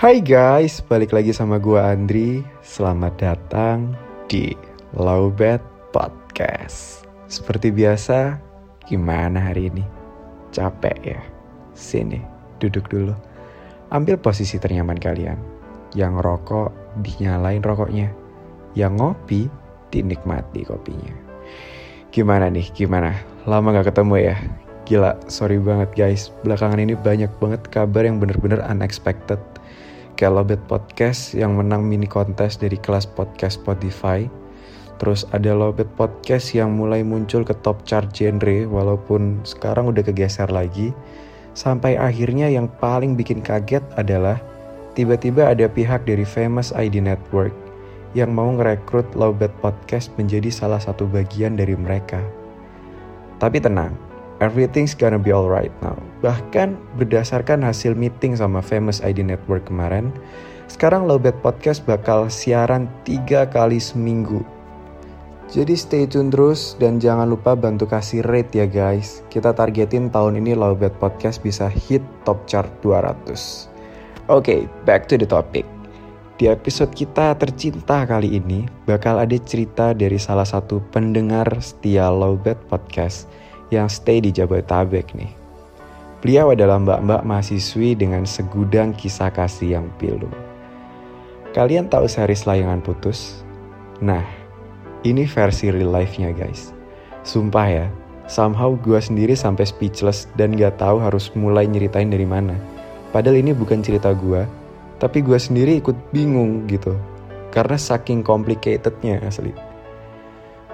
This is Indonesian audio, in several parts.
Hai guys, balik lagi sama gua Andri. Selamat datang di Lowbat Podcast. Seperti biasa, gimana hari ini? Capek ya? Sini, duduk dulu. Ambil posisi ternyaman kalian. Yang rokok, dinyalain rokoknya. Yang ngopi, dinikmati kopinya. Gimana nih, gimana? Lama gak ketemu ya? Gila, sorry banget guys. Belakangan ini banyak banget kabar yang bener-bener unexpected. Kayak Lobet Podcast yang menang mini kontes dari kelas podcast Spotify. Terus ada Lobet Podcast yang mulai muncul ke top chart genre walaupun sekarang udah kegeser lagi. Sampai akhirnya yang paling bikin kaget adalah tiba-tiba ada pihak dari Famous ID Network yang mau ngerekrut Lowbat Podcast menjadi salah satu bagian dari mereka. Tapi tenang, everything's gonna be alright now. Bahkan berdasarkan hasil meeting sama Famous ID Network kemarin, sekarang Lowbat Podcast bakal siaran tiga kali seminggu. Jadi stay tune terus dan jangan lupa bantu kasih rate ya guys. Kita targetin tahun ini Lowbat Podcast bisa hit top chart 200. Oke, okay, back to the topic. Di episode kita tercinta kali ini bakal ada cerita dari salah satu pendengar setia Lowbat Podcast yang stay di Jabodetabek nih. Beliau adalah mbak-mbak mahasiswi dengan segudang kisah kasih yang pilu. Kalian tahu series layangan putus? Nah, ini versi real life-nya guys. Sumpah ya, somehow gue sendiri sampai speechless dan gak tahu harus mulai nyeritain dari mana. Padahal ini bukan cerita gue, tapi gue sendiri ikut bingung gitu. Karena saking complicatednya asli.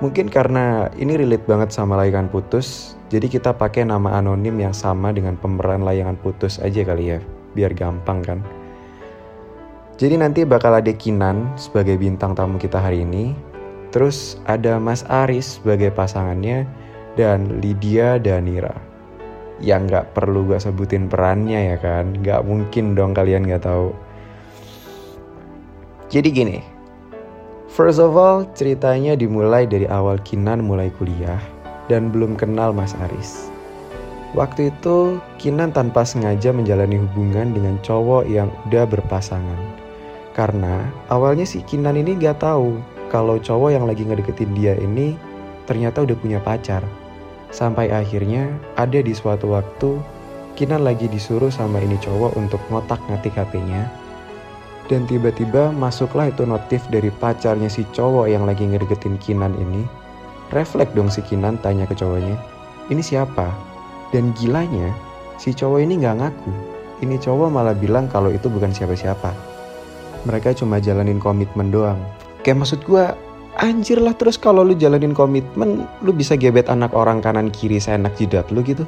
Mungkin karena ini relate banget sama layangan putus, jadi kita pakai nama anonim yang sama dengan pemeran layangan putus aja kali ya, biar gampang kan. Jadi nanti bakal ada Kinan sebagai bintang tamu kita hari ini, terus ada Mas Aris sebagai pasangannya, dan Lydia Danira. Yang nggak perlu gue sebutin perannya ya kan, nggak mungkin dong kalian nggak tahu. Jadi gini, First of all, ceritanya dimulai dari awal Kinan mulai kuliah dan belum kenal Mas Aris. Waktu itu, Kinan tanpa sengaja menjalani hubungan dengan cowok yang udah berpasangan. Karena awalnya si Kinan ini gak tahu kalau cowok yang lagi ngedeketin dia ini ternyata udah punya pacar. Sampai akhirnya ada di suatu waktu, Kinan lagi disuruh sama ini cowok untuk ngotak-ngatik HP-nya dan tiba-tiba masuklah itu notif dari pacarnya si cowok yang lagi ngedeketin Kinan ini. Refleks dong si Kinan tanya ke cowoknya, ini siapa? Dan gilanya, si cowok ini nggak ngaku. Ini cowok malah bilang kalau itu bukan siapa-siapa. Mereka cuma jalanin komitmen doang. Kayak maksud gue, anjir lah terus kalau lu jalanin komitmen, lu bisa gebet anak orang kanan kiri seenak jidat lu gitu.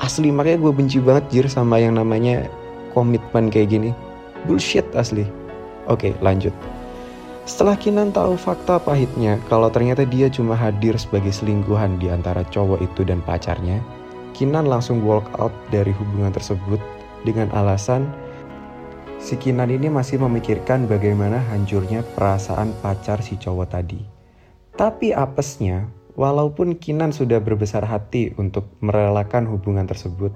Asli makanya gue benci banget jir sama yang namanya komitmen kayak gini. Bullshit asli. Oke, lanjut. Setelah Kinan tahu fakta pahitnya kalau ternyata dia cuma hadir sebagai selingkuhan di antara cowok itu dan pacarnya, Kinan langsung walk out dari hubungan tersebut dengan alasan si Kinan ini masih memikirkan bagaimana hancurnya perasaan pacar si cowok tadi. Tapi apesnya, walaupun Kinan sudah berbesar hati untuk merelakan hubungan tersebut,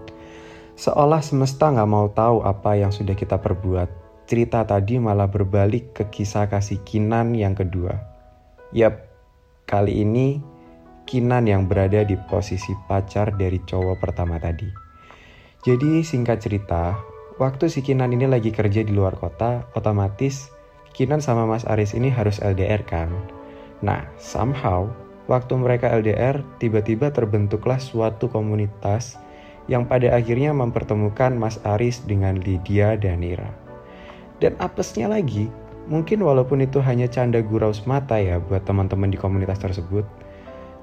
seolah semesta nggak mau tahu apa yang sudah kita perbuat cerita tadi malah berbalik ke kisah kasih Kinan yang kedua. Yap, kali ini Kinan yang berada di posisi pacar dari cowok pertama tadi. Jadi singkat cerita, waktu si Kinan ini lagi kerja di luar kota, otomatis Kinan sama Mas Aris ini harus LDR kan. Nah, somehow waktu mereka LDR tiba-tiba terbentuklah suatu komunitas yang pada akhirnya mempertemukan Mas Aris dengan Lydia dan Nira. Dan apesnya lagi, mungkin walaupun itu hanya canda gurau semata ya buat teman-teman di komunitas tersebut,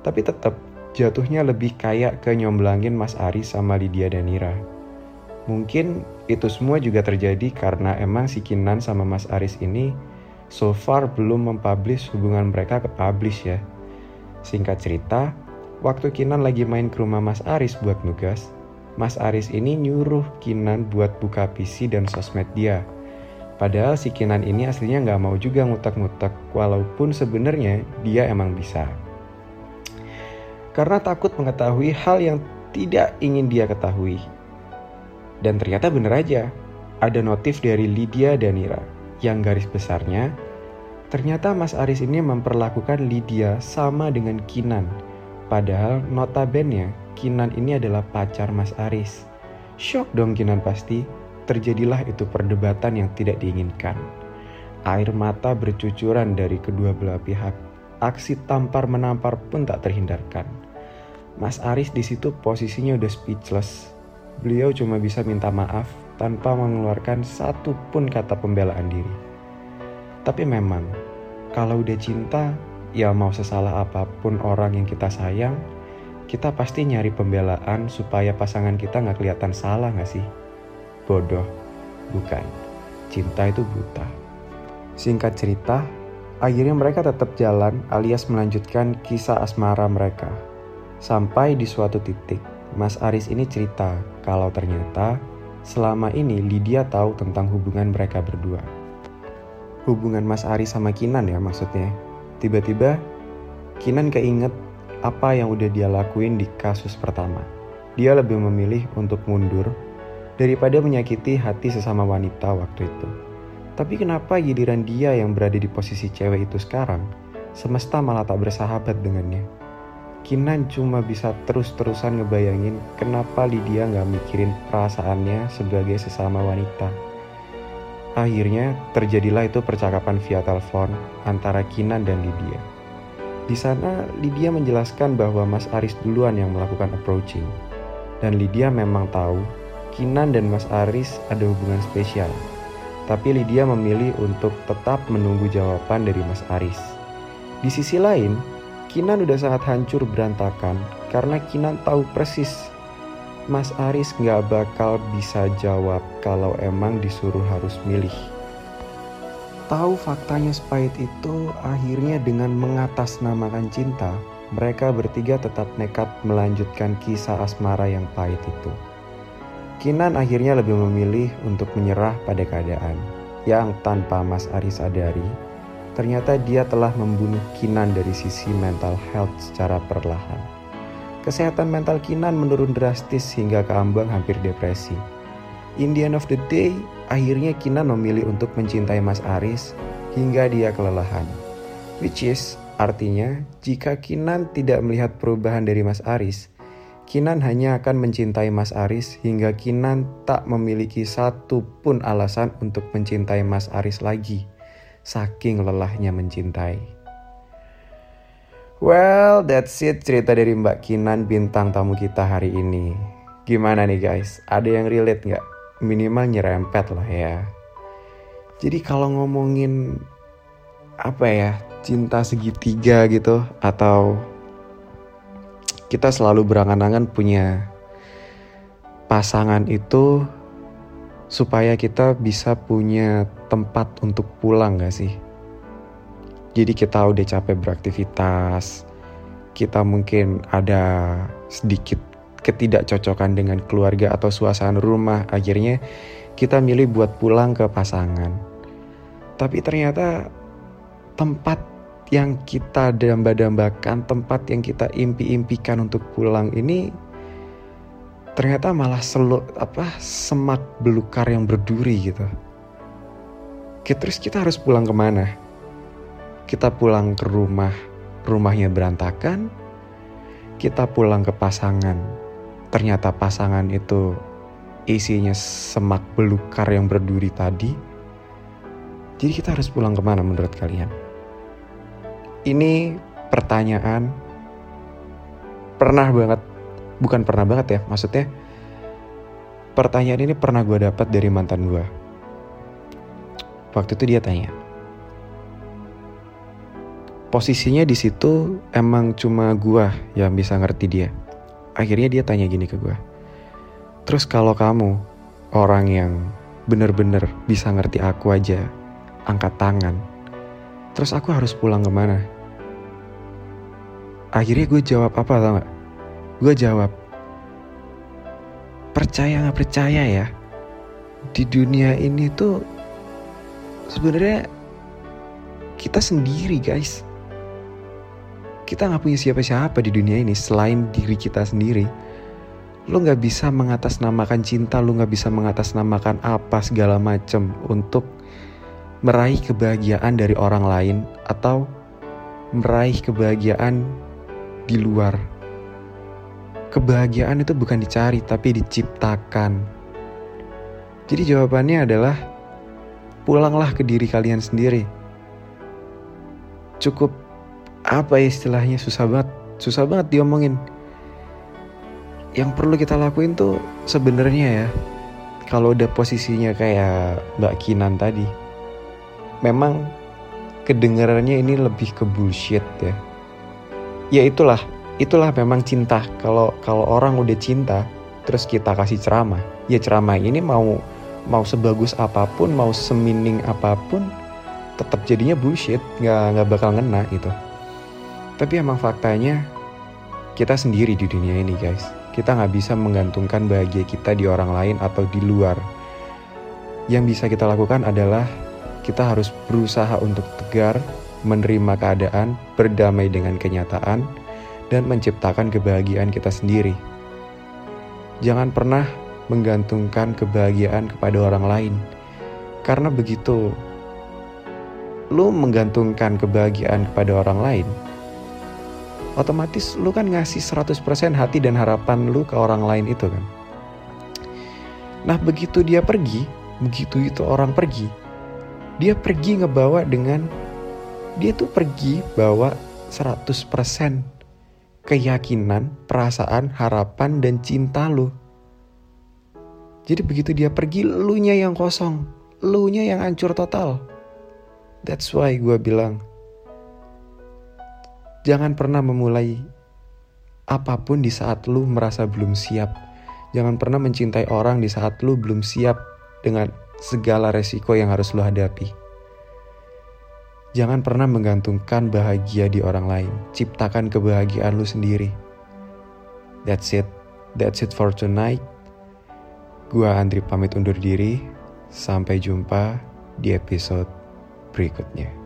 tapi tetap jatuhnya lebih kayak ke nyomblangin Mas Ari sama Lydia dan Nira. Mungkin itu semua juga terjadi karena emang si Kinan sama Mas Aris ini so far belum mempublish hubungan mereka ke publish ya. Singkat cerita, waktu Kinan lagi main ke rumah Mas Aris buat nugas, Mas Aris ini nyuruh Kinan buat buka PC dan sosmed dia Padahal si Kinan ini aslinya nggak mau juga ngutak-ngutak, walaupun sebenarnya dia emang bisa. Karena takut mengetahui hal yang tidak ingin dia ketahui. Dan ternyata bener aja, ada notif dari Lydia Danira yang garis besarnya ternyata Mas Aris ini memperlakukan Lydia sama dengan Kinan. Padahal notabene Kinan ini adalah pacar Mas Aris. Shock dong Kinan pasti. Terjadilah itu perdebatan yang tidak diinginkan. Air mata bercucuran dari kedua belah pihak. Aksi tampar menampar pun tak terhindarkan. Mas Aris di situ posisinya udah speechless. Beliau cuma bisa minta maaf tanpa mengeluarkan satu pun kata pembelaan diri. Tapi memang, kalau udah cinta, ya mau sesalah apa pun orang yang kita sayang, kita pasti nyari pembelaan supaya pasangan kita nggak kelihatan salah nggak sih? Bodoh, bukan. Cinta itu buta. Singkat cerita, akhirnya mereka tetap jalan alias melanjutkan kisah asmara mereka. Sampai di suatu titik, Mas Aris ini cerita kalau ternyata Selama ini Lydia tahu tentang hubungan mereka berdua. Hubungan Mas Ari sama Kinan ya maksudnya. Tiba-tiba Kinan keinget apa yang udah dia lakuin di kasus pertama. Dia lebih memilih untuk mundur daripada menyakiti hati sesama wanita waktu itu. Tapi kenapa giliran dia yang berada di posisi cewek itu sekarang, semesta malah tak bersahabat dengannya? Kinan cuma bisa terus-terusan ngebayangin kenapa Lydia nggak mikirin perasaannya sebagai sesama wanita. Akhirnya terjadilah itu percakapan via telepon antara Kinan dan Lydia. Di sana Lydia menjelaskan bahwa Mas Aris duluan yang melakukan approaching. Dan Lydia memang tahu Kinan dan Mas Aris ada hubungan spesial. Tapi Lydia memilih untuk tetap menunggu jawaban dari Mas Aris. Di sisi lain, Kinan udah sangat hancur berantakan karena Kinan tahu persis Mas Aris nggak bakal bisa jawab kalau emang disuruh harus milih. Tahu faktanya sepahit itu, akhirnya dengan mengatasnamakan cinta, mereka bertiga tetap nekat melanjutkan kisah asmara yang pahit itu. Kinan akhirnya lebih memilih untuk menyerah pada keadaan yang tanpa Mas Aris sadari ternyata dia telah membunuh Kinan dari sisi mental health secara perlahan. Kesehatan mental Kinan menurun drastis hingga keambang hampir depresi. In the end of the day, akhirnya Kinan memilih untuk mencintai Mas Aris hingga dia kelelahan. Which is, artinya jika Kinan tidak melihat perubahan dari Mas Aris, Kinan hanya akan mencintai Mas Aris hingga Kinan tak memiliki satu pun alasan untuk mencintai Mas Aris lagi saking lelahnya mencintai. Well, that's it cerita dari Mbak Kinan bintang tamu kita hari ini. Gimana nih guys? Ada yang relate nggak? Minimal nyerempet lah ya. Jadi kalau ngomongin apa ya cinta segitiga gitu atau kita selalu berangan-angan punya pasangan itu supaya kita bisa punya tempat untuk pulang gak sih? Jadi kita udah capek beraktivitas, kita mungkin ada sedikit ketidakcocokan dengan keluarga atau suasana rumah, akhirnya kita milih buat pulang ke pasangan. Tapi ternyata tempat yang kita damba-dambakan, tempat yang kita impi-impikan untuk pulang ini ternyata malah selu apa semak belukar yang berduri gitu. Oke, terus kita harus pulang ke mana? Kita pulang ke rumah, rumahnya berantakan. Kita pulang ke pasangan, ternyata pasangan itu isinya semak belukar yang berduri tadi. Jadi kita harus pulang ke mana menurut kalian? Ini pertanyaan pernah banget bukan pernah banget ya maksudnya pertanyaan ini pernah gue dapat dari mantan gue waktu itu dia tanya posisinya di situ emang cuma gue yang bisa ngerti dia? Akhirnya dia tanya gini ke gue terus kalau kamu orang yang bener-bener bisa ngerti aku aja angkat tangan terus aku harus pulang ke mana akhirnya gue jawab apa tau gak Gue jawab, percaya nggak percaya ya, di dunia ini tuh sebenarnya kita sendiri guys. Kita nggak punya siapa-siapa di dunia ini selain diri kita sendiri. Lu gak bisa mengatasnamakan cinta, lu gak bisa mengatasnamakan apa segala macem untuk meraih kebahagiaan dari orang lain atau meraih kebahagiaan di luar. Kebahagiaan itu bukan dicari tapi diciptakan. Jadi jawabannya adalah pulanglah ke diri kalian sendiri. Cukup apa ya istilahnya susah banget, susah banget diomongin yang perlu kita lakuin tuh sebenarnya ya kalau udah posisinya kayak Mbak Kinan tadi memang kedengarannya ini lebih ke bullshit ya. Ya itulah itulah memang cinta. Kalau kalau orang udah cinta terus kita kasih ceramah ya ceramah ini mau mau sebagus apa pun mau semining apa pun tetap jadinya bullshit nggak nggak bakal ngena gitu. Tapi emang faktanya kita sendiri di dunia ini guys. Kita nggak bisa menggantungkan bahagia kita di orang lain atau di luar. Yang bisa kita lakukan adalah kita harus berusaha untuk tegar, menerima keadaan, berdamai dengan kenyataan, dan menciptakan kebahagiaan kita sendiri. Jangan pernah menggantungkan kebahagiaan kepada orang lain, karena begitu lu menggantungkan kebahagiaan kepada orang lain, otomatis lu kan ngasih 100% hati dan harapan lu ke orang lain itu kan. Nah begitu dia pergi, begitu itu orang pergi, dia pergi ngebawa dengan, dia tuh pergi bawa 100% keyakinan, perasaan, harapan, dan cinta lu. Jadi begitu dia pergi, lu nya yang kosong, lu nya yang hancur total. That's why gue bilang, Jangan pernah memulai apa pun di saat lu merasa belum siap. Jangan pernah mencintai orang di saat lu belum siap dengan segala resiko yang harus lu hadapi. Jangan pernah menggantungkan bahagia di orang lain. Ciptakan kebahagiaan lu sendiri. That's it. That's it for tonight. Gua Andri pamit undur diri. Sampai jumpa di episode berikutnya.